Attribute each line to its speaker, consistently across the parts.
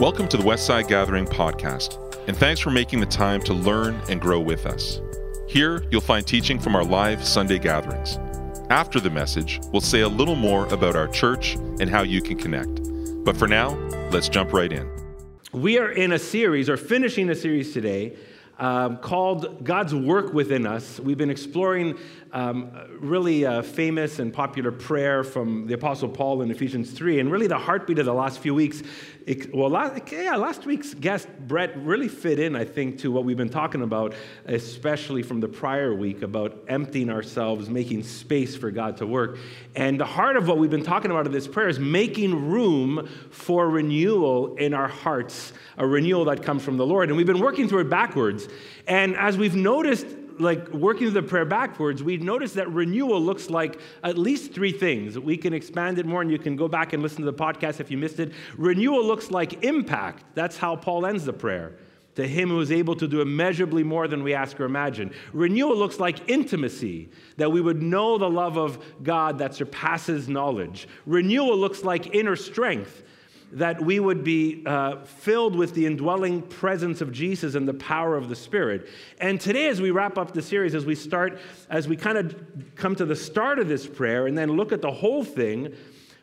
Speaker 1: Welcome to the Westside Gathering podcast, and thanks for making the time to learn and grow with us. Here, you'll find teaching from our live Sunday gatherings. After the message, we'll say a little more about our church and how you can connect. But for now, let's jump right in.
Speaker 2: We are in a series, or finishing a series today, um, called God's Work Within Us. We've been exploring um, really uh, famous and popular prayer from the Apostle Paul in Ephesians 3. And really, the heartbeat of the last few weeks, it, well, last, yeah, last week's guest, Brett, really fit in, I think, to what we've been talking about, especially from the prior week about emptying ourselves, making space for God to work. And the heart of what we've been talking about in this prayer is making room for renewal in our hearts, a renewal that comes from the Lord. And we've been working through it backwards. And as we've noticed, like working through the prayer backwards, we notice that renewal looks like at least three things. We can expand it more, and you can go back and listen to the podcast if you missed it. Renewal looks like impact. That's how Paul ends the prayer. To him who is able to do immeasurably more than we ask or imagine. Renewal looks like intimacy, that we would know the love of God that surpasses knowledge. Renewal looks like inner strength, that we would be uh, filled with the indwelling presence of Jesus and the power of the Spirit. And today, as we wrap up the series, as we start, as we kind of come to the start of this prayer and then look at the whole thing,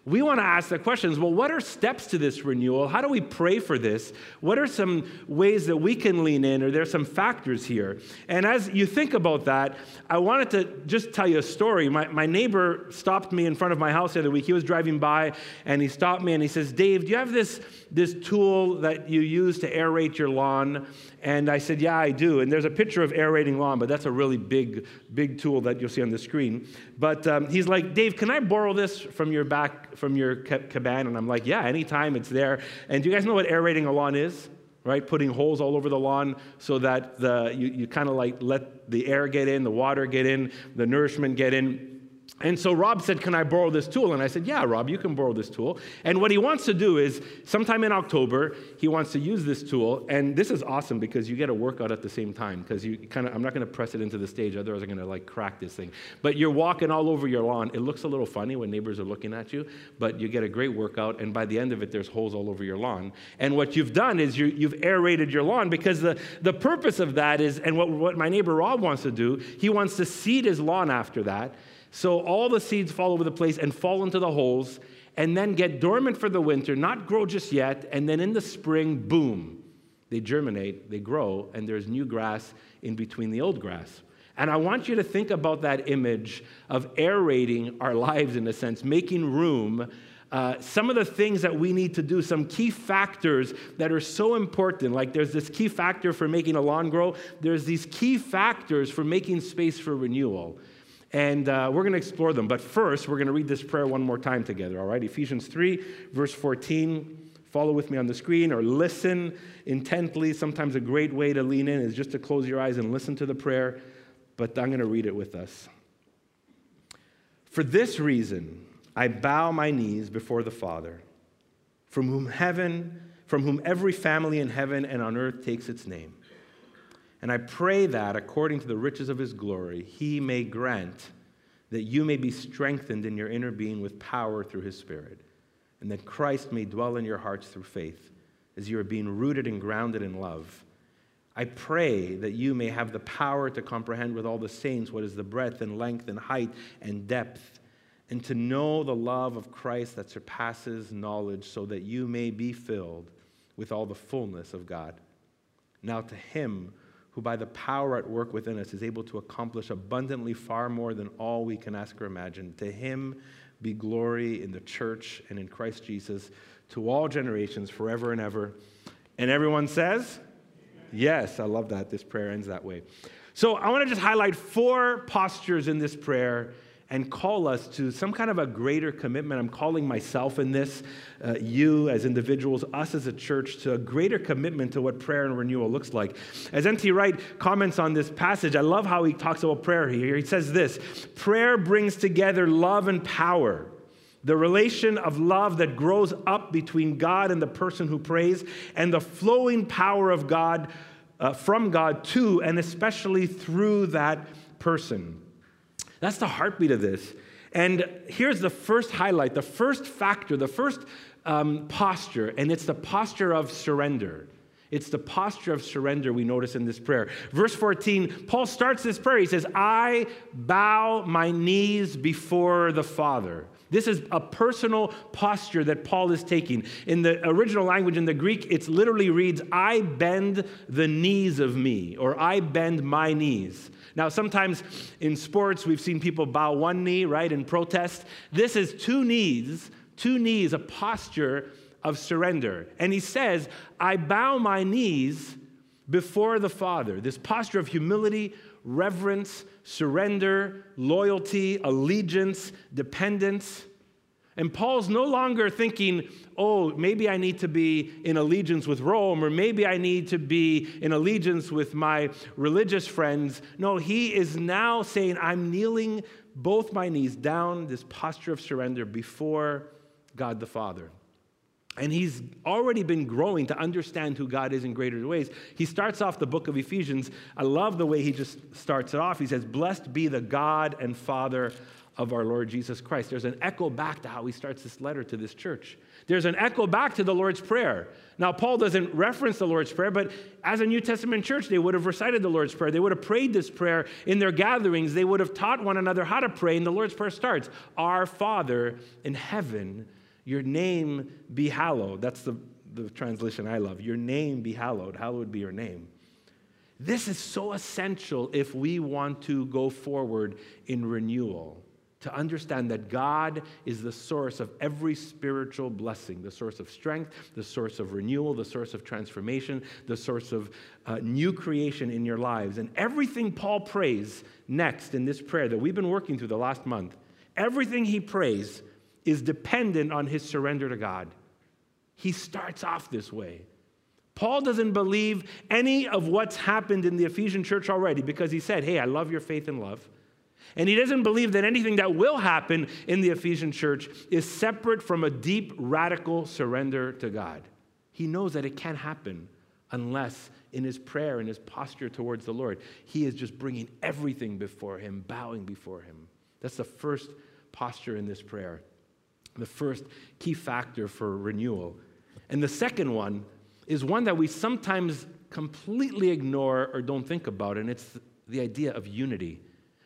Speaker 2: we want to ask the questions well, what are steps to this renewal? How do we pray for this? What are some ways that we can lean in? Or there some factors here? And as you think about that, I wanted to just tell you a story. My, my neighbor stopped me in front of my house the other week. He was driving by and he stopped me and he says, Dave, do you have this, this tool that you use to aerate your lawn? And I said, Yeah, I do. And there's a picture of aerating lawn, but that's a really big, big tool that you'll see on the screen. But um, he's like, Dave, can I borrow this from your back, from your cabana? And I'm like, Yeah, anytime it's there. And do you guys know what aerating a lawn is? Right? Putting holes all over the lawn so that the, you, you kind of like let the air get in, the water get in, the nourishment get in. And so Rob said, Can I borrow this tool? And I said, Yeah, Rob, you can borrow this tool. And what he wants to do is, sometime in October, he wants to use this tool. And this is awesome because you get a workout at the same time. Because you kind of, I'm not going to press it into the stage, otherwise, I'm going to like crack this thing. But you're walking all over your lawn. It looks a little funny when neighbors are looking at you, but you get a great workout. And by the end of it, there's holes all over your lawn. And what you've done is you, you've aerated your lawn because the, the purpose of that is, and what, what my neighbor Rob wants to do, he wants to seed his lawn after that. So all the seeds fall over the place and fall into the holes and then get dormant for the winter, not grow just yet, and then in the spring, boom, they germinate, they grow, and there's new grass in between the old grass. And I want you to think about that image of aerating our lives in a sense, making room. Uh, some of the things that we need to do, some key factors that are so important. Like there's this key factor for making a lawn grow, there's these key factors for making space for renewal. And uh, we're going to explore them. But first, we're going to read this prayer one more time together, all right? Ephesians 3, verse 14. Follow with me on the screen or listen intently. Sometimes a great way to lean in is just to close your eyes and listen to the prayer. But I'm going to read it with us. For this reason, I bow my knees before the Father, from whom heaven, from whom every family in heaven and on earth takes its name and I pray that, according to the riches of his glory, he may grant that you may be strengthened in your inner being with power through his Spirit, and that Christ may dwell in your hearts through faith, as you are being rooted and grounded in love. I pray that you may have the power to comprehend with all the saints what is the breadth and length and height and depth, and to know the love of Christ that surpasses knowledge, so that you may be filled with all the fullness of God. Now, to him, who by the power at work within us is able to accomplish abundantly far more than all we can ask or imagine. To him be glory in the church and in Christ Jesus to all generations, forever and ever. And everyone says, Yes, I love that. This prayer ends that way. So I want to just highlight four postures in this prayer and call us to some kind of a greater commitment. I'm calling myself in this, uh, you as individuals, us as a church, to a greater commitment to what prayer and renewal looks like. As N.T. Wright comments on this passage, I love how he talks about prayer here. He says this prayer brings together love and power. The relation of love that grows up between God and the person who prays, and the flowing power of God uh, from God to and especially through that person. That's the heartbeat of this. And here's the first highlight, the first factor, the first um, posture, and it's the posture of surrender. It's the posture of surrender we notice in this prayer. Verse 14, Paul starts this prayer. He says, I bow my knees before the Father. This is a personal posture that Paul is taking. In the original language, in the Greek, it literally reads, I bend the knees of me, or I bend my knees. Now, sometimes in sports, we've seen people bow one knee, right, in protest. This is two knees, two knees, a posture of surrender. And he says, I bow my knees before the Father. This posture of humility, reverence, surrender, loyalty, allegiance, dependence. And Paul's no longer thinking, oh, maybe I need to be in allegiance with Rome, or maybe I need to be in allegiance with my religious friends. No, he is now saying, I'm kneeling both my knees down, this posture of surrender before God the Father. And he's already been growing to understand who God is in greater ways. He starts off the book of Ephesians. I love the way he just starts it off. He says, Blessed be the God and Father of our Lord Jesus Christ. There's an echo back to how he starts this letter to this church. There's an echo back to the Lord's Prayer. Now, Paul doesn't reference the Lord's Prayer, but as a New Testament church, they would have recited the Lord's Prayer. They would have prayed this prayer in their gatherings. They would have taught one another how to pray. And the Lord's Prayer starts Our Father in heaven your name be hallowed. That's the, the translation I love. Your name be hallowed. Hallowed be your name. This is so essential if we want to go forward in renewal, to understand that God is the source of every spiritual blessing, the source of strength, the source of renewal, the source of transformation, the source of uh, new creation in your lives. And everything Paul prays next in this prayer that we've been working through the last month, everything he prays is dependent on his surrender to God. He starts off this way. Paul doesn't believe any of what's happened in the Ephesian church already because he said, Hey, I love your faith and love. And he doesn't believe that anything that will happen in the Ephesian church is separate from a deep, radical surrender to God. He knows that it can't happen unless in his prayer and his posture towards the Lord, he is just bringing everything before him, bowing before him. That's the first posture in this prayer the first key factor for renewal. And the second one is one that we sometimes completely ignore or don't think about, and it's the idea of unity.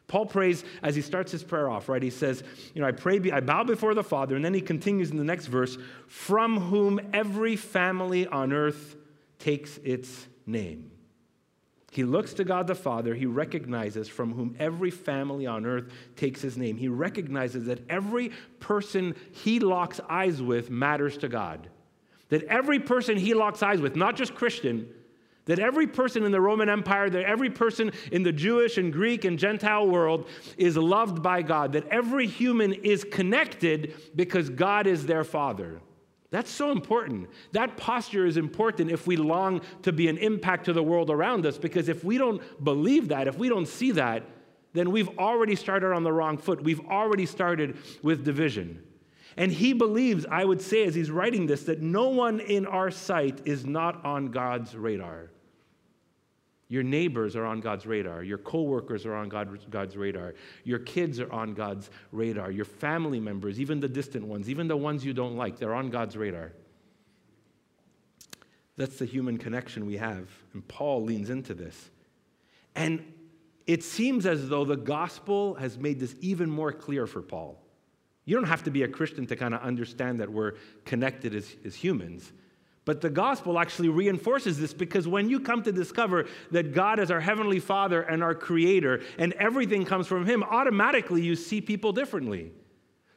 Speaker 2: Paul prays as he starts his prayer off, right? He says, You know, I pray, I bow before the Father, and then he continues in the next verse, from whom every family on earth takes its name. He looks to God the Father. He recognizes from whom every family on earth takes his name. He recognizes that every person he locks eyes with matters to God. That every person he locks eyes with, not just Christian, that every person in the Roman Empire, that every person in the Jewish and Greek and Gentile world is loved by God. That every human is connected because God is their Father. That's so important. That posture is important if we long to be an impact to the world around us, because if we don't believe that, if we don't see that, then we've already started on the wrong foot. We've already started with division. And he believes, I would say, as he's writing this, that no one in our sight is not on God's radar. Your neighbors are on God's radar. Your coworkers are on God's radar. Your kids are on God's radar. Your family members, even the distant ones, even the ones you don't like, they're on God's radar. That's the human connection we have. And Paul leans into this. And it seems as though the gospel has made this even more clear for Paul. You don't have to be a Christian to kind of understand that we're connected as, as humans. But the gospel actually reinforces this because when you come to discover that God is our heavenly Father and our creator and everything comes from Him, automatically you see people differently.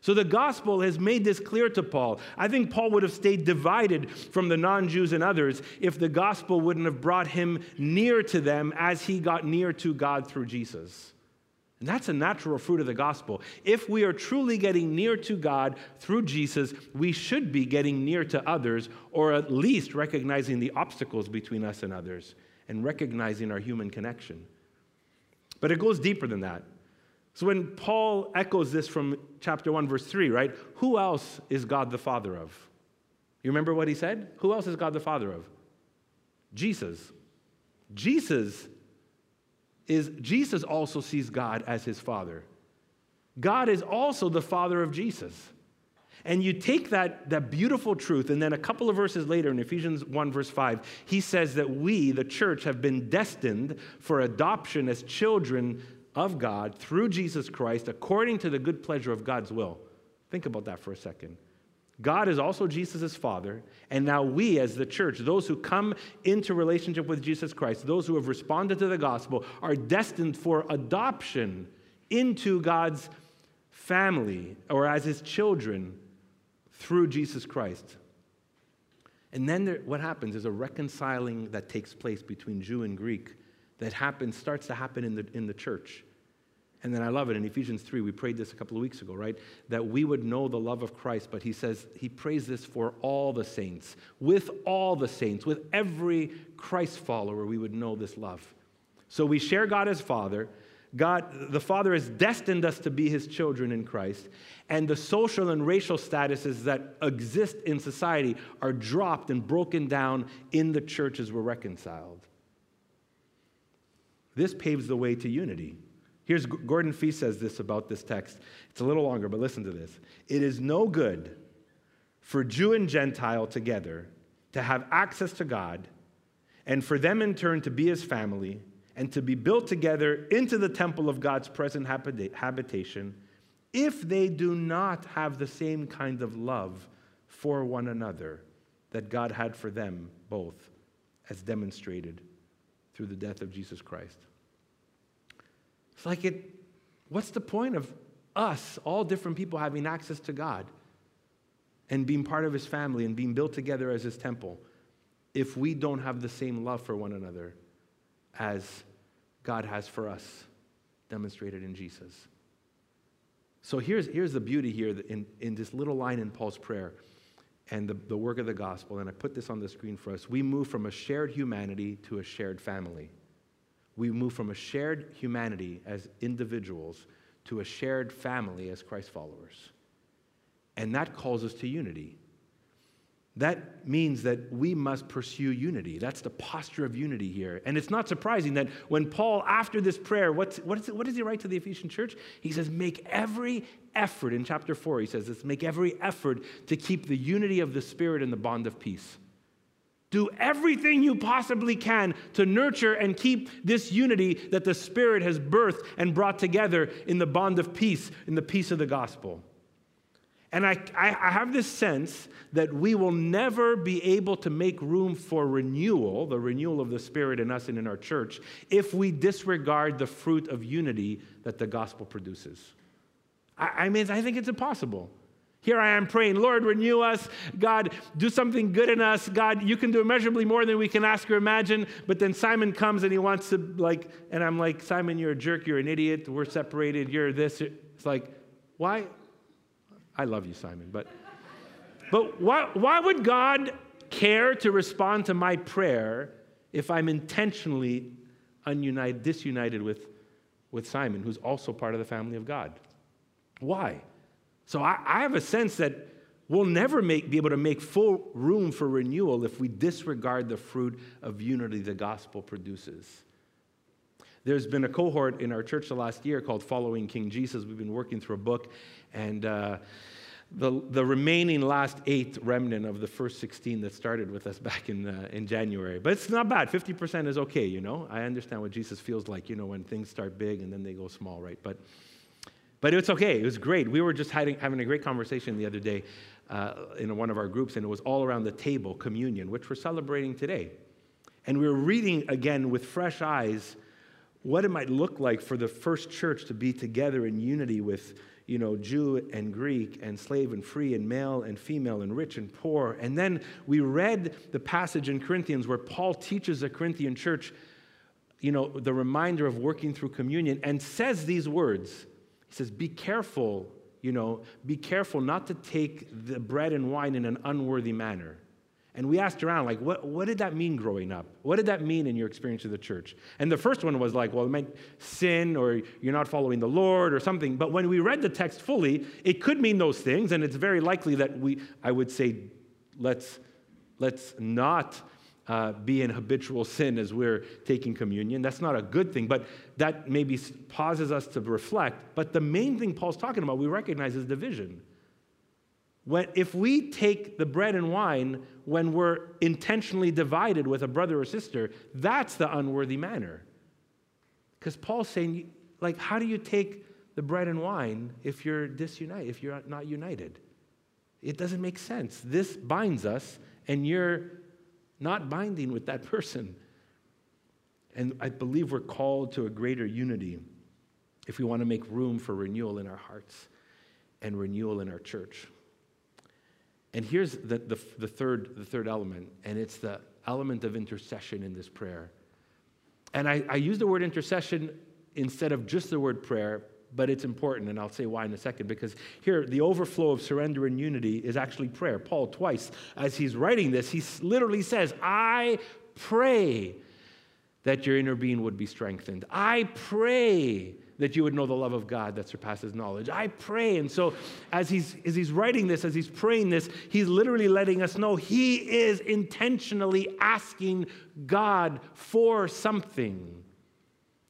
Speaker 2: So the gospel has made this clear to Paul. I think Paul would have stayed divided from the non Jews and others if the gospel wouldn't have brought him near to them as he got near to God through Jesus. And that's a natural fruit of the gospel. If we are truly getting near to God through Jesus, we should be getting near to others, or at least recognizing the obstacles between us and others and recognizing our human connection. But it goes deeper than that. So when Paul echoes this from chapter 1, verse 3, right? Who else is God the Father of? You remember what he said? Who else is God the Father of? Jesus. Jesus is Jesus also sees God as his father. God is also the father of Jesus. And you take that, that beautiful truth, and then a couple of verses later in Ephesians 1, verse 5, he says that we, the church, have been destined for adoption as children of God through Jesus Christ according to the good pleasure of God's will. Think about that for a second. God is also Jesus' Father, and now we, as the church, those who come into relationship with Jesus Christ, those who have responded to the gospel, are destined for adoption into God's family or as his children through Jesus Christ. And then there, what happens is a reconciling that takes place between Jew and Greek that happens, starts to happen in the, in the church. And then I love it. In Ephesians 3, we prayed this a couple of weeks ago, right? That we would know the love of Christ. But he says, he prays this for all the saints, with all the saints, with every Christ follower, we would know this love. So we share God as Father. God, the Father has destined us to be his children in Christ. And the social and racial statuses that exist in society are dropped and broken down in the church as we're reconciled. This paves the way to unity. Here's Gordon Fee says this about this text. It's a little longer, but listen to this. It is no good for Jew and Gentile together to have access to God and for them in turn to be his family and to be built together into the temple of God's present habitation if they do not have the same kind of love for one another that God had for them both, as demonstrated through the death of Jesus Christ. It's like it, what's the point of us, all different people, having access to God and being part of his family and being built together as his temple if we don't have the same love for one another as God has for us, demonstrated in Jesus? So here's, here's the beauty here in, in this little line in Paul's prayer and the, the work of the gospel. And I put this on the screen for us. We move from a shared humanity to a shared family. We move from a shared humanity as individuals to a shared family as Christ followers. And that calls us to unity. That means that we must pursue unity. That's the posture of unity here. And it's not surprising that when Paul, after this prayer, what's, what, is what does he write to the Ephesian church? He says, Make every effort, in chapter 4, he says this, make every effort to keep the unity of the Spirit and the bond of peace. Do everything you possibly can to nurture and keep this unity that the Spirit has birthed and brought together in the bond of peace, in the peace of the gospel. And I, I, have this sense that we will never be able to make room for renewal, the renewal of the Spirit in us and in our church, if we disregard the fruit of unity that the gospel produces. I, I mean, I think it's impossible. Here I am praying, Lord, renew us. God, do something good in us. God, you can do immeasurably more than we can ask or imagine. But then Simon comes and he wants to, like, and I'm like, Simon, you're a jerk. You're an idiot. We're separated. You're this. It's like, why? I love you, Simon, but but why, why would God care to respond to my prayer if I'm intentionally ununited, disunited with, with Simon, who's also part of the family of God? Why? So I, I have a sense that we'll never make, be able to make full room for renewal if we disregard the fruit of unity the gospel produces. There's been a cohort in our church the last year called Following King Jesus. We've been working through a book, and uh, the, the remaining last eight remnant of the first 16 that started with us back in, uh, in January. But it's not bad. 50% is okay, you know? I understand what Jesus feels like, you know, when things start big and then they go small, right? But, but it's okay. It was great. We were just having, having a great conversation the other day uh, in one of our groups, and it was all around the table, communion, which we're celebrating today. And we were reading again with fresh eyes what it might look like for the first church to be together in unity with you know, Jew and Greek and slave and free and male and female and rich and poor. And then we read the passage in Corinthians where Paul teaches the Corinthian church, you know, the reminder of working through communion and says these words. He says, Be careful, you know, be careful not to take the bread and wine in an unworthy manner. And we asked around, like, what, what did that mean growing up? What did that mean in your experience of the church? And the first one was like, well, it meant sin or you're not following the Lord or something. But when we read the text fully, it could mean those things. And it's very likely that we, I would say, let's, let's not uh, be in habitual sin as we're taking communion. That's not a good thing, but that maybe pauses us to reflect. But the main thing Paul's talking about, we recognize is division. When, if we take the bread and wine when we're intentionally divided with a brother or sister, that's the unworthy manner. Because Paul's saying, like, how do you take the bread and wine if you're disunited, if you're not united? It doesn't make sense. This binds us, and you're not binding with that person. And I believe we're called to a greater unity if we want to make room for renewal in our hearts and renewal in our church. And here's the, the, the, third, the third element, and it's the element of intercession in this prayer. And I, I use the word intercession instead of just the word prayer, but it's important, and I'll say why in a second, because here, the overflow of surrender and unity is actually prayer. Paul, twice, as he's writing this, he literally says, I pray that your inner being would be strengthened. I pray that you would know the love of God that surpasses knowledge. I pray. And so, as he's, as he's writing this, as he's praying this, he's literally letting us know he is intentionally asking God for something.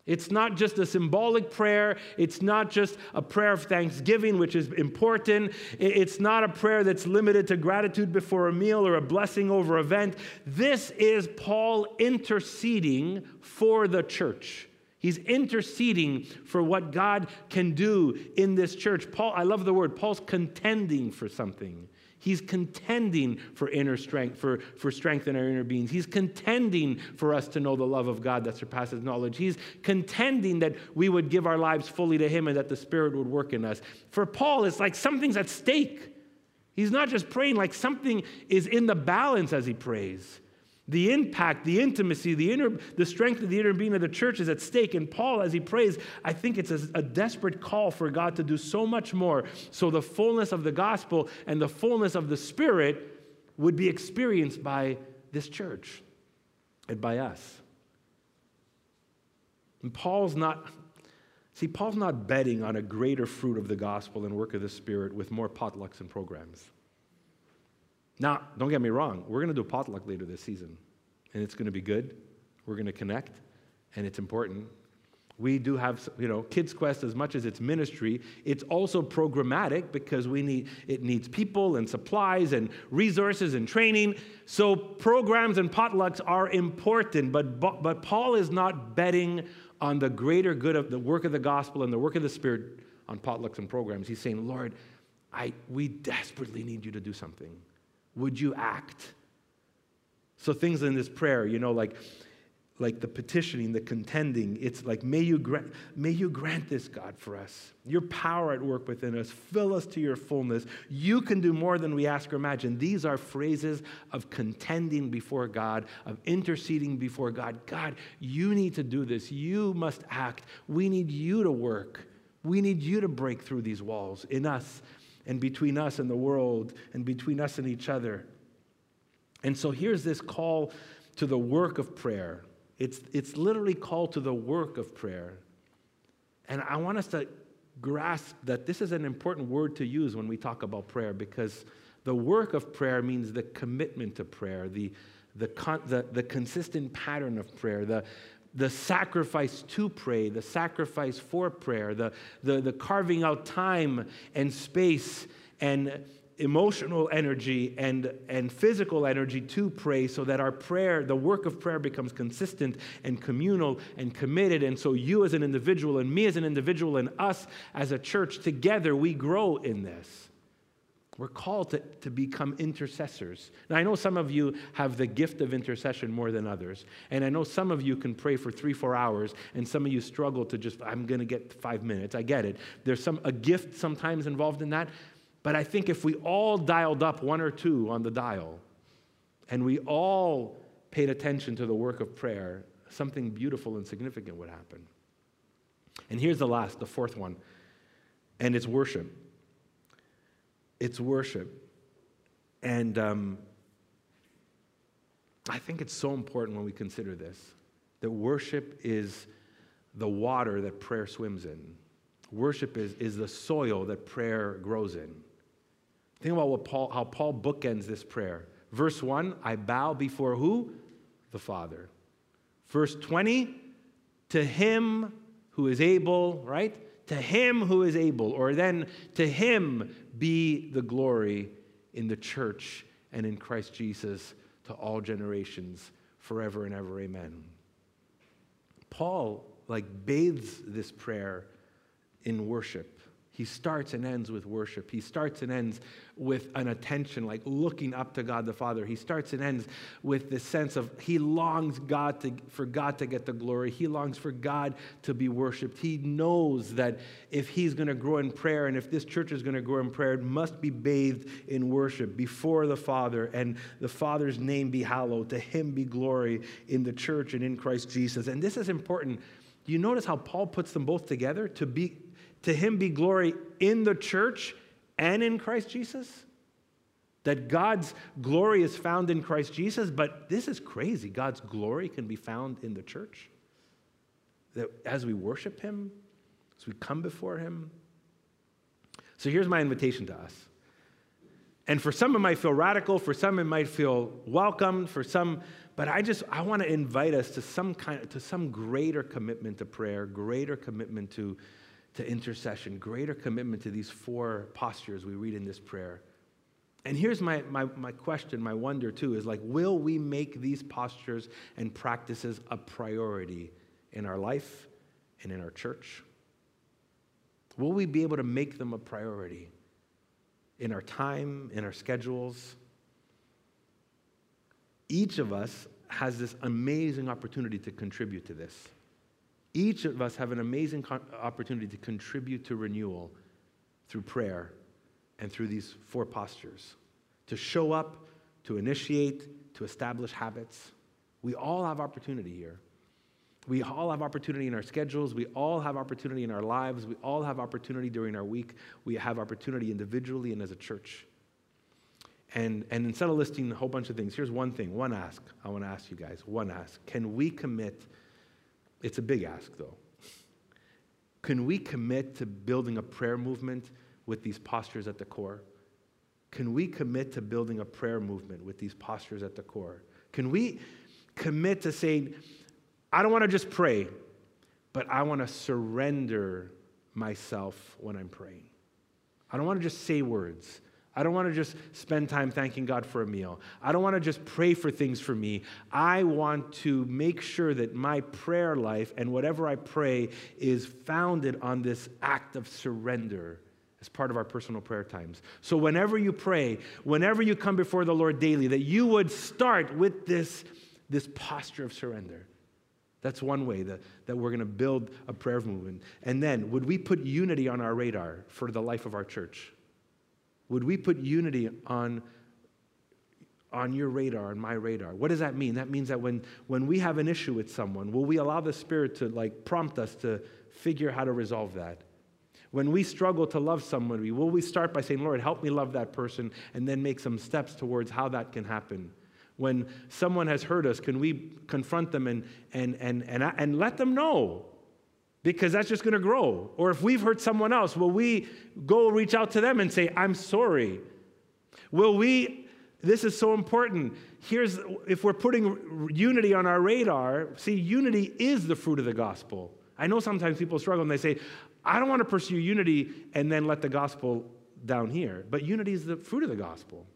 Speaker 2: It's not just a symbolic prayer. It's not just a prayer of thanksgiving, which is important. It's not a prayer that's limited to gratitude before a meal or a blessing over event. This is Paul interceding for the church. He's interceding for what God can do in this church. Paul, I love the word, Paul's contending for something. He's contending for inner strength, for, for strength in our inner beings. He's contending for us to know the love of God that surpasses knowledge. He's contending that we would give our lives fully to Him and that the Spirit would work in us. For Paul, it's like something's at stake. He's not just praying, like something is in the balance as he prays. The impact, the intimacy, the, inner, the strength of the inner being of the church is at stake. And Paul, as he prays, I think it's a, a, desperate call for God to do so much more so the fullness of the gospel and the fullness of the Spirit would be experienced by this church and by us. And Paul's not, see, Paul's not betting on a greater fruit of the gospel and work of the Spirit with more potlucks and programs. Now, don't get me wrong, we're going to do a potluck later this season, and it's going to be good. We're going to connect, and it's important. We do have, you know, Kids Quest as much as it's ministry, it's also programmatic because we need it needs people and supplies and resources and training. So programs and potlucks are important, but but Paul is not betting on the greater good of the work of the gospel and the work of the spirit on potlucks and programs. He's saying, "Lord, I we desperately need you to do something." Would you act? So things in this prayer, you know, like like the petitioning, the contending, it's like, may you, grant, may you grant this, God, for us. Your power at work within us. Fill us to your fullness. You can do more than we ask or imagine. These are phrases of contending before God, of interceding before God. God, you need to do this. You must act. We need you to work. We need you to break through these walls in us and between us and the world and between us and each other. And so here's this call to the work of prayer. It's, it's literally called to the work of prayer. And I want us to grasp that this is an important word to use when we talk about prayer because the work of prayer means the commitment to prayer, the, the, con- the, the consistent pattern of prayer, the, the sacrifice to pray, the sacrifice for prayer, the, the, the carving out time and space and emotional energy and, and physical energy to pray so that our prayer, the work of prayer, becomes consistent and communal and committed. And so, you as an individual, and me as an individual, and us as a church, together, we grow in this. We're called to, to become intercessors. Now, I know some of you have the gift of intercession more than others. And I know some of you can pray for three, four hours, and some of you struggle to just, I'm going to get five minutes. I get it. There's some, a gift sometimes involved in that. But I think if we all dialed up one or two on the dial, and we all paid attention to the work of prayer, something beautiful and significant would happen. And here's the last, the fourth one, and it's worship it's worship. And um, I think it's so important when we consider this that worship is the water that prayer swims in. Worship is, is the soil that prayer grows in. Think about what Paul, how Paul bookends this prayer. Verse 1, I bow before who? The Father. Verse 20, to him who is able, right? To him who is able, or then to him be the glory in the church and in Christ Jesus to all generations, forever and ever. Amen. Paul like bathes this prayer in worship. He starts and ends with worship. He starts and ends with an attention, like looking up to God the Father. He starts and ends with the sense of he longs God to, for God to get the glory. He longs for God to be worshiped. He knows that if he's going to grow in prayer and if this church is going to grow in prayer, it must be bathed in worship before the Father and the Father's name be hallowed. To him be glory in the church and in Christ Jesus. And this is important. You notice how Paul puts them both together? To be to him be glory in the church and in Christ Jesus? That God's glory is found in Christ Jesus, but this is crazy. God's glory can be found in the church. That as we worship him, as we come before him. So here's my invitation to us. And for some, it might feel radical, for some, it might feel welcomed, for some, but I just I want to invite us to some kind to some greater commitment to prayer, greater commitment to to intercession, greater commitment to these four postures we read in this prayer. And here's my, my, my question, my wonder too is like, will we make these postures and practices a priority in our life and in our church? Will we be able to make them a priority in our time, in our schedules? Each of us has this amazing opportunity to contribute to this. Each of us have an amazing opportunity to contribute to renewal through prayer and through these four postures to show up, to initiate, to establish habits. We all have opportunity here. We all have opportunity in our schedules. We all have opportunity in our lives. We all have opportunity during our week. We have opportunity individually and as a church. And, and instead of listing a whole bunch of things, here's one thing, one ask. I want to ask you guys, one ask. Can we commit it's a big ask, though. Can we commit to building a prayer movement with these postures at the core? Can we commit to building a prayer movement with these postures at the core? Can we commit to saying, I don't want to just pray, but I want to surrender myself when I'm praying? I don't want to just say words. I don't want to just spend time thanking God for a meal. I don't want to just pray for things for me. I want to make sure that my prayer life and whatever I pray is founded on this act of surrender as part of our personal prayer times. So, whenever you pray, whenever you come before the Lord daily, that you would start with this, this posture of surrender. That's one way that, that we're going to build a prayer movement. And then, would we put unity on our radar for the life of our church? Would we put unity on, on your radar, on my radar? What does that mean? That means that when, when we have an issue with someone, will we allow the Spirit to like prompt us to figure how to resolve that? When we struggle to love somebody, will we start by saying, Lord, help me love that person, and then make some steps towards how that can happen? When someone has hurt us, can we confront them and, and, and, and, and let them know because that's just going to grow. Or if we've hurt someone else, will we go reach out to them and say, I'm sorry? Will we, this is so important. Here's, if we're putting unity on our radar, see, unity is the fruit of the gospel. I know sometimes people struggle and they say, I don't want to pursue unity and then let the gospel down here. But unity is the fruit of the gospel.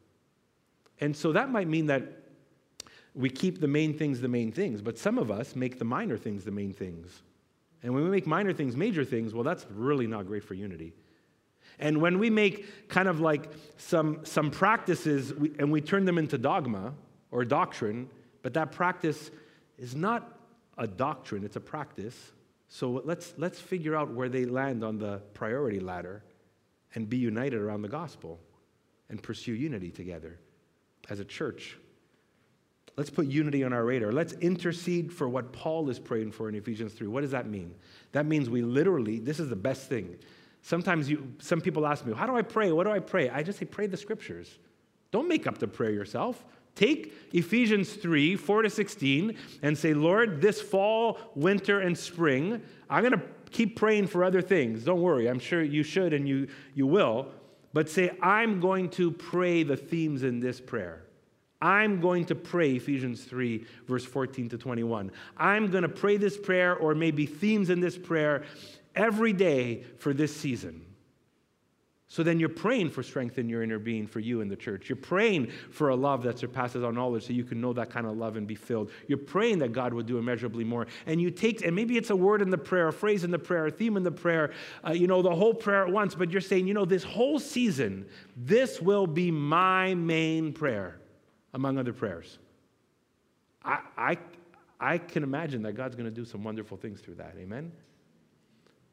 Speaker 2: And so that might mean that we keep the main things the main things, but some of us make the minor things the main things. And when we make minor things major things, well, that's really not great for unity. And when we make kind of like some, some practices and we turn them into dogma or doctrine, but that practice is not a doctrine, it's a practice. So let's, let's figure out where they land on the priority ladder and be united around the gospel and pursue unity together as a church. Let's put unity on our radar. Let's intercede for what Paul is praying for in Ephesians 3. What does that mean? That means we literally, this is the best thing. Sometimes you, some people ask me, How do I pray? What do I pray? I just say, Pray the scriptures. Don't make up the prayer yourself. Take Ephesians 3, 4 to 16, and say, Lord, this fall, winter, and spring, I'm going to keep praying for other things. Don't worry, I'm sure you should and you, you will. But say, I'm going to pray the themes in this prayer. I'm going to pray Ephesians 3, verse 14 to 21. I'm going to pray this prayer, or maybe themes in this prayer, every day for this season. So then you're praying for strength in your inner being for you in the church. You're praying for a love that surpasses all knowledge so you can know that kind of love and be filled. You're praying that God would do immeasurably more. And you take, and maybe it's a word in the prayer, a phrase in the prayer, a theme in the prayer, uh, you know, the whole prayer at once, but you're saying, you know, this whole season, this will be my main prayer among other prayers. I, I, I can imagine that God's going to do some wonderful things through that. Amen?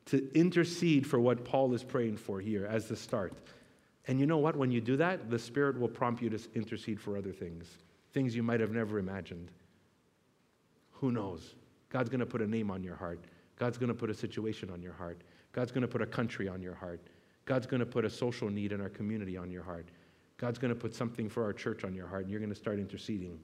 Speaker 2: to intercede for what Paul is praying for here as the start. And you know what? When you do that, the Spirit will prompt you to intercede for other things, things you might have never imagined. Who knows? God's going to put a name on your heart. God's going to put a situation on your heart. God's going to put a country on your heart. God's going to put a social need in our community on your heart. God's going to put something for our church on your heart, and you're going to start interceding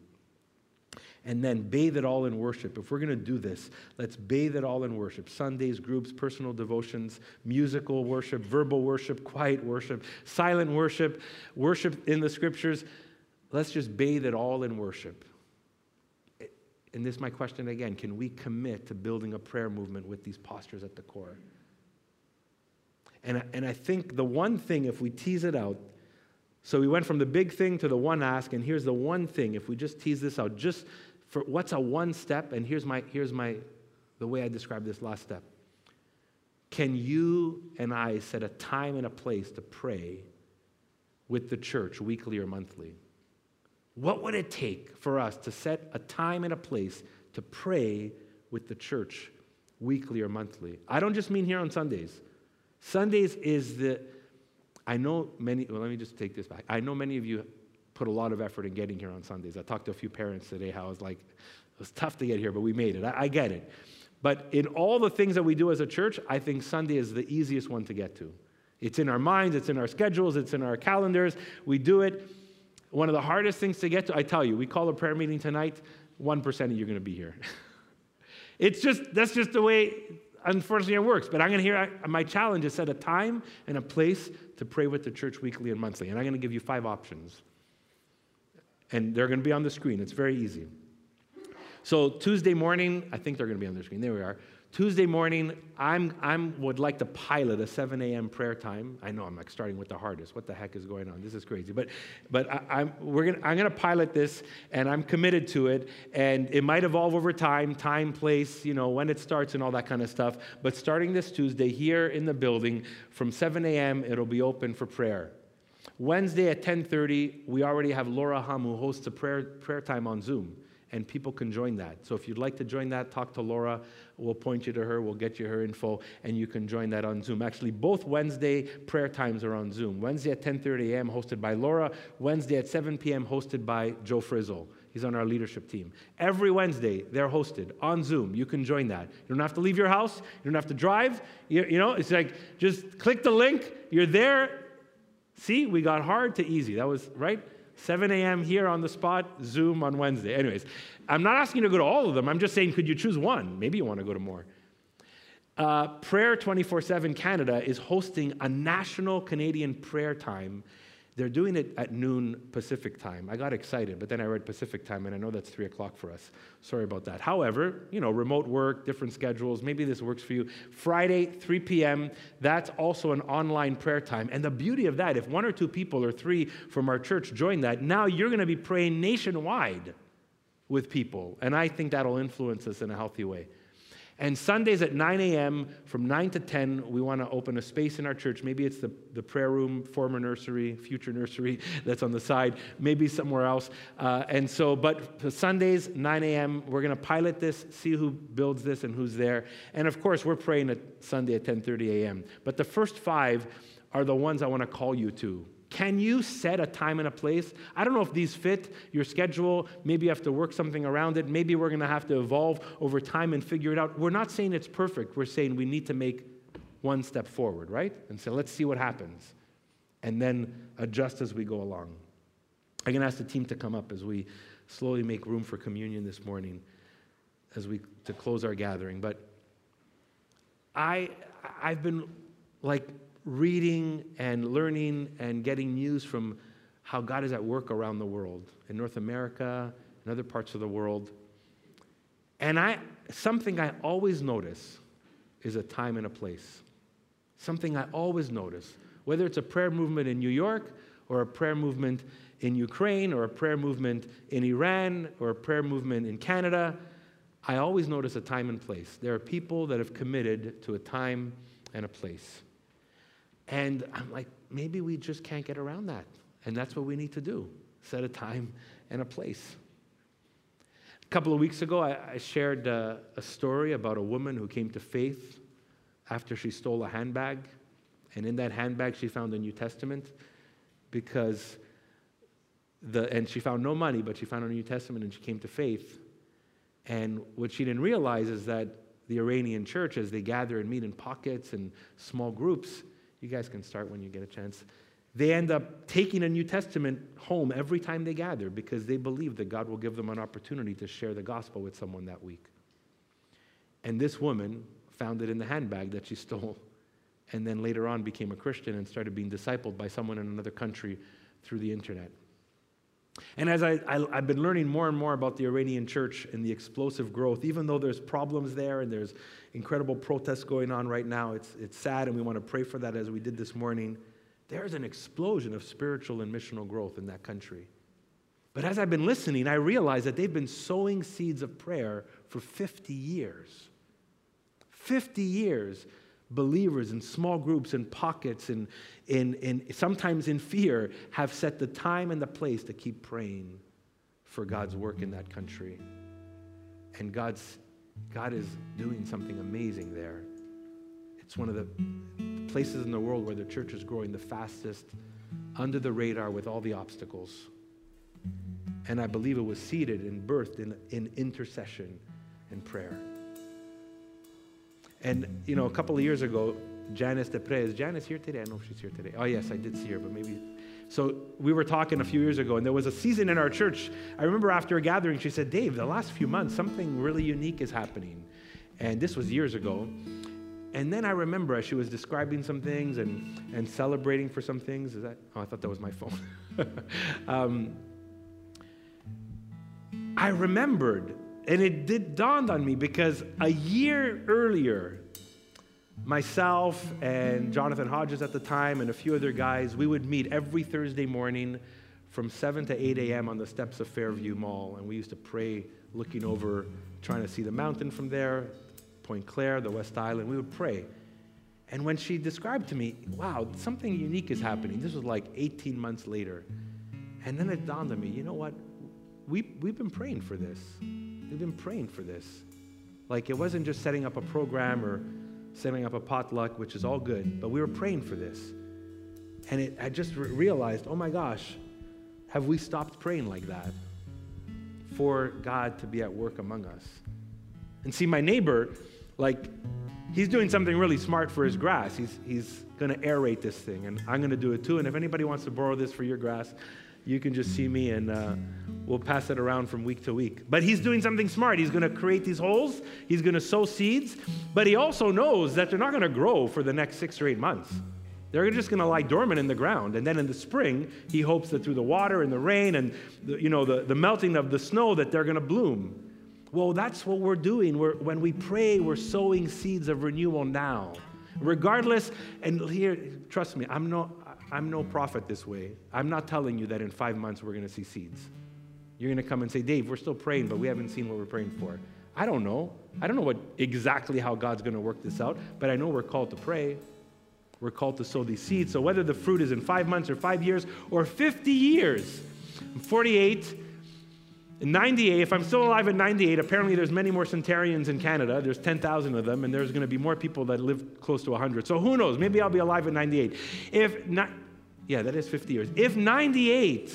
Speaker 2: and then bathe it all in worship. If we're going to do this, let's bathe it all in worship. Sundays, groups, personal devotions, musical worship, verbal worship, quiet worship, silent worship, worship in the scriptures. Let's just bathe it all in worship. And this is my question again can we commit to building a prayer movement with these postures at the core? And, and I think the one thing, if we tease it out, so we went from the big thing to the one ask, and here's the one thing. If we just tease this out, just for what's a one step, and here's my here's my the way I describe this last step. Can you and I set a time and a place to pray with the church weekly or monthly? What would it take for us to set a time and a place to pray with the church weekly or monthly? I don't just mean here on Sundays. Sundays is the I know many, well, let me just take this back. I know many of you put a lot of effort in getting here on Sundays. I talked to a few parents today how it was like, it was tough to get here, but we made it. I, I get it. But in all the things that we do as a church, I think Sunday is the easiest one to get to. It's in our minds, it's in our schedules, it's in our calendars. We do it. One of the hardest things to get to, I tell you, we call a prayer meeting tonight, 1% of you are going to be here. it's just, that's just the way unfortunately it works but i'm going to hear my challenge is set a time and a place to pray with the church weekly and monthly and i'm going to give you five options. And they're going to be on the screen. It's very easy. So tuesday morning i think they're going to be on the screen. There we are Tuesday morning, I'm, I'm would like to pilot a 7 a.m. prayer time. I know I'm like starting with the hardest. What the heck is going on? This is crazy. But, but I, am we're gonna, I'm to pilot this, and I'm committed to it. And it might evolve over time, time, place, you know, when it starts, and all that kind of stuff. But starting this Tuesday here in the building from 7 a.m., it'll be open for prayer. Wednesday at 10:30, we already have Laura Hum who hosts a prayer, prayer time on Zoom and people can join that. So if you'd like to join that, talk to Laura. We'll point you to her. We'll get you her info, and you can join that on Zoom. Actually, both Wednesday prayer times are on Zoom. Wednesday at 10:30 a.m. hosted by Laura. Wednesday at 7 p.m. hosted by Joe Frizzle. He's on our leadership team. Every Wednesday, they're hosted on Zoom. You can join that. You don't have to leave your house. You don't have to drive. You, you know, it's like just click the link. You're there. See, we got hard to easy. That was right. 7 a.m. here on the spot, Zoom on Wednesday. Anyways, I'm not asking you to go to all of them. I'm just saying, could you choose one? Maybe you want to go to more. Uh, prayer 24 7 Canada is hosting a national Canadian prayer time they're doing it at noon Pacific time. I got excited, but then I read Pacific time, and I know that's 3 o'clock for us. Sorry about that. However, you know, remote work, different schedules, maybe this works for you. Friday, 3 p.m., that's also an online prayer time. And the beauty of that, if one or two people or three from our church join that, now you're going to be praying nationwide with people. And I think that'll influence us in a healthy way. And Sundays at 9 a.m., from 9 to 10, we want to open a space in our church. Maybe it's the, the prayer room, former nursery, future nursery that's on the side, maybe somewhere else. Uh, and so, but Sundays, 9 a.m., we're going to pilot this, see who builds this and who's there. And of course, we're praying at Sunday at 10:30 a.m. But the first five are the ones I want to call you to. Can you set a time and a place? I don't know if these fit your schedule. Maybe you have to work something around it. Maybe we're going to have to evolve over time and figure it out. We're not saying it's perfect. We're saying we need to make one step forward, right? And so let's see what happens. And then adjust as we go along. I'm going to ask the team to come up as we slowly make room for communion this morning as we to close our gathering. But I I've been like reading and learning and getting news from how God is at work around the world, in North America, and other parts of the world. And I, something I always notice is a time and a place. Something I always notice. Whether it's a prayer movement in New York or a prayer movement in Ukraine or a prayer movement in Iran or a prayer movement in Canada, I always notice a time and place. There are people that have committed to a time and a place. And I'm like, maybe we just can't get around that. And that's what we need to do set a time and a place. A couple of weeks ago, I, I shared uh, a story about a woman who came to faith after she stole a handbag. And in that handbag, she found the New Testament because the, and she found no money, but she found a New Testament and she came to faith. And what she didn't realize is that the Iranian church, as they gather and meet in pockets and small groups, you guys can start when you get a chance. They end up taking a New Testament home every time they gather because they believe that God will give them an opportunity to share the gospel with someone that week. And this woman found it in the handbag that she stole, and then later on became a Christian and started being discipled by someone in another country through the internet. And as I, I, have been learning more and more about the Iranian church and the explosive growth, even though there's problems there and there's incredible protests going on right now, it's, it's sad and we want to pray for that as we did this morning. There's an explosion of spiritual and missional growth in that country. But as I've been listening, I realize that they've been sowing seeds of prayer for 50 years. 50 years believers in small groups and pockets and, in, in, sometimes in fear have set the time and the place to keep praying for God's work in that country. And God's, God is doing something amazing there. It's one of the places in the world where the church is growing the fastest, under the radar with all the obstacles. And I believe it was seeded and birthed in, in intercession and prayer. And, you know, a couple of years ago, Janice Depre, is Janice here today? I don't know if she's here today. Oh, yes, I did see her, but maybe. So we were talking a few years ago, and there was a season in our church. I remember after a gathering, she said, Dave, the last few months, something really unique is happening. And this was years ago. And then I remember as she was describing some things and, and celebrating for some things. Is that? Oh, I thought that was my phone. um, I remembered and it did dawned on me because a year earlier, myself and Jonathan Hodges at the time and a few other guys, we would meet every Thursday morning from 7 to 8 a.m. on the steps of Fairview Mall. And we used to pray looking over, trying to see the mountain from there, Pointe-Claire, the West Island. We would pray. And when she described to me, wow, something unique is happening, this was like 18 months later. And then it dawned on me, you know what? We, we've been praying for this. We've been praying for this. Like it wasn't just setting up a program or setting up a potluck, which is all good, but we were praying for this. And it, I just re- realized, oh my gosh, have we stopped praying like that for God to be at work among us? And see, my neighbor, like, he's doing something really smart for his grass. He's, he's going to aerate this thing, and I'm going to do it too. And if anybody wants to borrow this for your grass, you can just see me and uh, we'll pass it around from week to week. But he's doing something smart. He's going to create these holes, he's going to sow seeds, but he also knows that they're not going to grow for the next six or eight months. They're just going to lie dormant in the ground. And then in the spring, he hopes that through the water and the rain and the, you know, the, the melting of the snow that they're going to bloom. Well, that's what we're doing. We're, when we pray, we're sowing seeds of renewal now. Regardless, and here, trust me, I'm no, I'm no prophet this way. I'm not telling you that in five months we're going to see seeds. You're going to come and say, Dave, we're still praying, but we haven't seen what we're praying for. I don't know. I don't know what exactly how God's going to work this out, but I know we're called to pray. We're called to sow these seeds. So whether the fruit is in five months or five years or 50 years, I'm 48, in 98, if I'm still alive at 98, apparently there's many more centurions in Canada. There's 10,000 of them, and there's going to be more people that live close to 100. So who knows? Maybe I'll be alive at 98. If not, yeah, that is 50 years. If 98,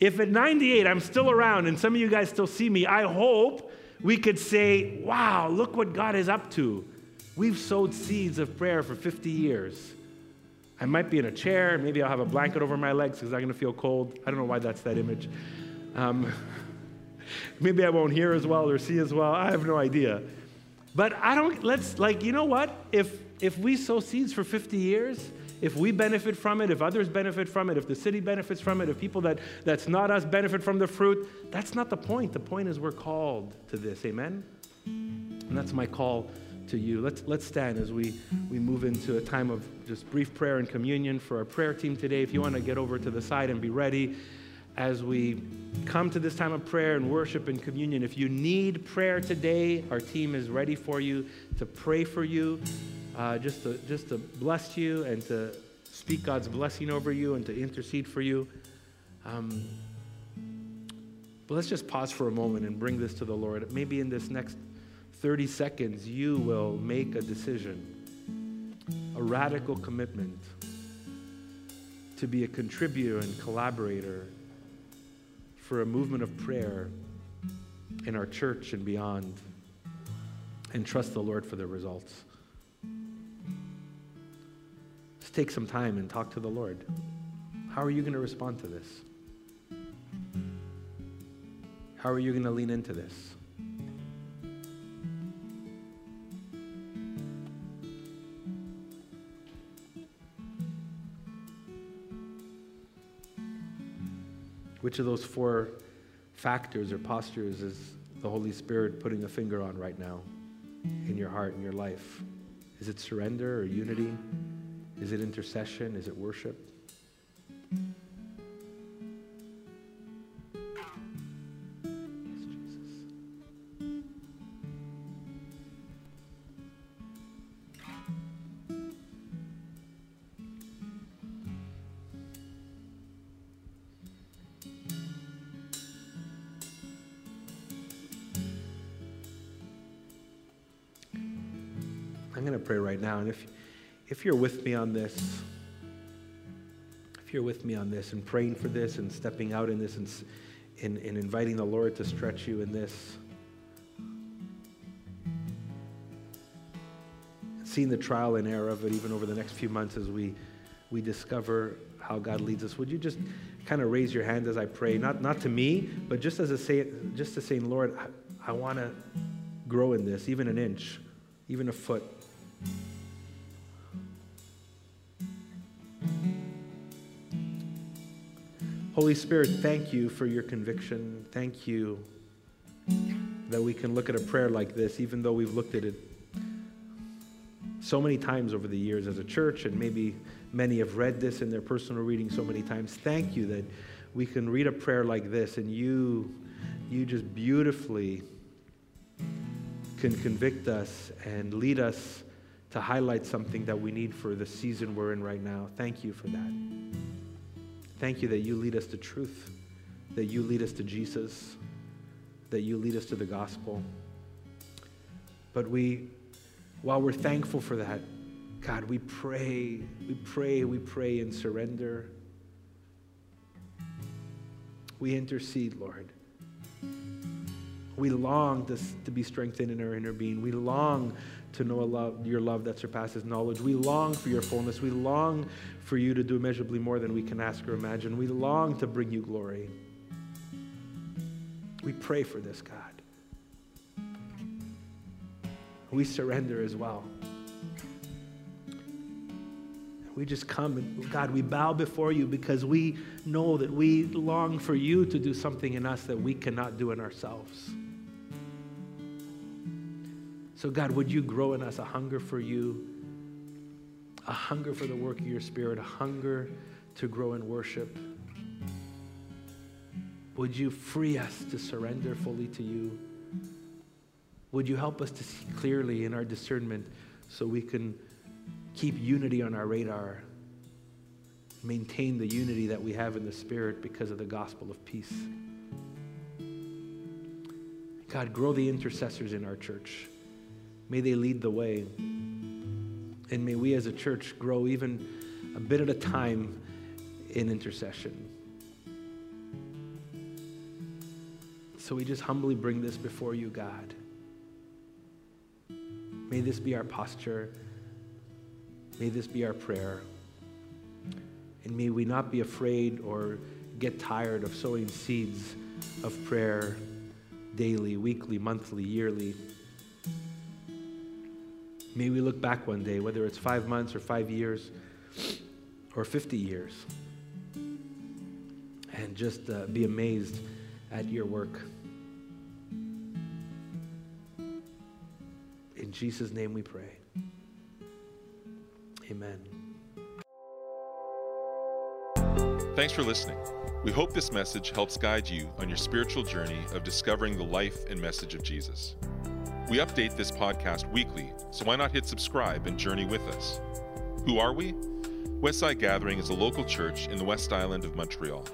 Speaker 2: if at 98 I'm still around and some of you guys still see me, I hope we could say, wow, look what God is up to. We've sowed seeds of prayer for 50 years. I might be in a chair. Maybe I'll have a blanket over my legs because I'm going to feel cold. I don't know why that's that image. Um, maybe I won't hear as well or see as well. I have no idea. But I don't, let's, like, you know what? If, if we sow seeds for 50 years, if we benefit from it, if others benefit from it, if the city benefits from it, if people that, that's not us benefit from the fruit, that's not the point. The point is we're called to this. Amen? And that's my call to you. Let's, let's stand as we, we move into a time of just brief prayer and communion for our prayer team today. If you want to get over to the side and be ready as we come to this time of prayer and worship and communion, if you need prayer today, our team is ready for you to pray for you, uh, just, to, just to bless you and to speak God's blessing over you and to intercede for you. Um, but let's just pause for a moment and bring this to the Lord. Maybe in this next 30 seconds, you will make a decision, a radical commitment to be a contributor and collaborator for a movement of prayer in our church and beyond, and trust the Lord for the results. Take some time and talk to the Lord. How are you going to respond to this? How are you going to lean into this? Which of those four factors or postures is the Holy Spirit putting a finger on right now in your heart and your life? Is it surrender or unity? Is it intercession? Is it worship? If you're with me on this, if you're with me on this and praying for this and stepping out in this and, and, and inviting the Lord to stretch you in this, seeing the trial and error of it even over the next few months as we, we discover how God leads us, would you just kind of raise your hand as I pray? Not, not to me, but just as a say, just to saying, Lord, I, I want to grow in this, even an inch, even a foot. Holy Spirit, thank you for your conviction. Thank you that we can look at a prayer like this, even though we've looked at it so many times over the years as a church, and maybe many have read this in their personal reading so many times. Thank you that we can read a prayer like this and you, you just beautifully can convict us and lead us to highlight something that we need for the season we're in right now. Thank you for that. Thank you that you lead us to truth, that you lead us to Jesus, that you lead us to the gospel. But we, while we're thankful for that, God, we pray, we pray, we pray and surrender. We intercede, Lord. We long to, to be strengthened in our inner being. We long to know love, your love that surpasses knowledge. We long for your fullness. We long for you to do immeasurably more than we can ask or imagine. We long to bring you glory. We pray for this, God. We surrender as well. We just come and, God, we bow before you because we know that we long for you to do something in us that we cannot do in ourselves. So, God, would you grow in us a hunger for you, a hunger for the work of your Spirit, a hunger to grow in worship? Would you free us to surrender fully to you? Would you help us to see clearly in our discernment so we can keep unity on our radar, maintain the unity that we have in the Spirit because of the gospel of peace? God, grow the intercessors in our church. May they lead the way. And may we as a church grow even a bit at a time in intercession. So we just humbly bring this before you, God. May this be our posture. May this be our prayer. And may we not be afraid or get tired of sowing seeds of prayer daily, weekly, monthly, yearly. May we look back one day, whether it's five months or five years or 50 years, and just uh, be amazed at your work. In In Jesus' name we pray. Amen.
Speaker 1: Thanks for listening. We hope this message helps guide you on your spiritual journey of discovering the life and message of Jesus. We update this podcast weekly, so why not hit subscribe and journey with us? Who are we? Westside Gathering is a local church in the West Island of Montreal.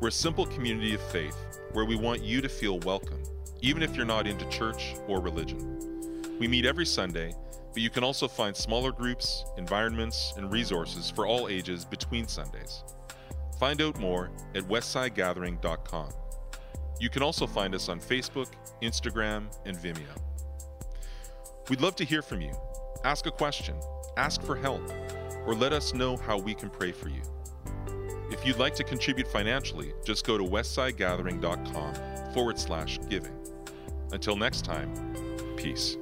Speaker 1: We're a simple community of faith where we want you to feel welcome, even if you're not into church or religion. We meet every Sunday, but you can also find smaller groups, environments, and resources for all ages between Sundays. Find out more at westsidegathering.com. You can also find us on Facebook, Instagram, and Vimeo. We'd love to hear from you. Ask a question, ask for help, or let us know how we can pray for you. If you'd like to contribute financially, just go to westsidegathering.com forward slash giving. Until next time, peace.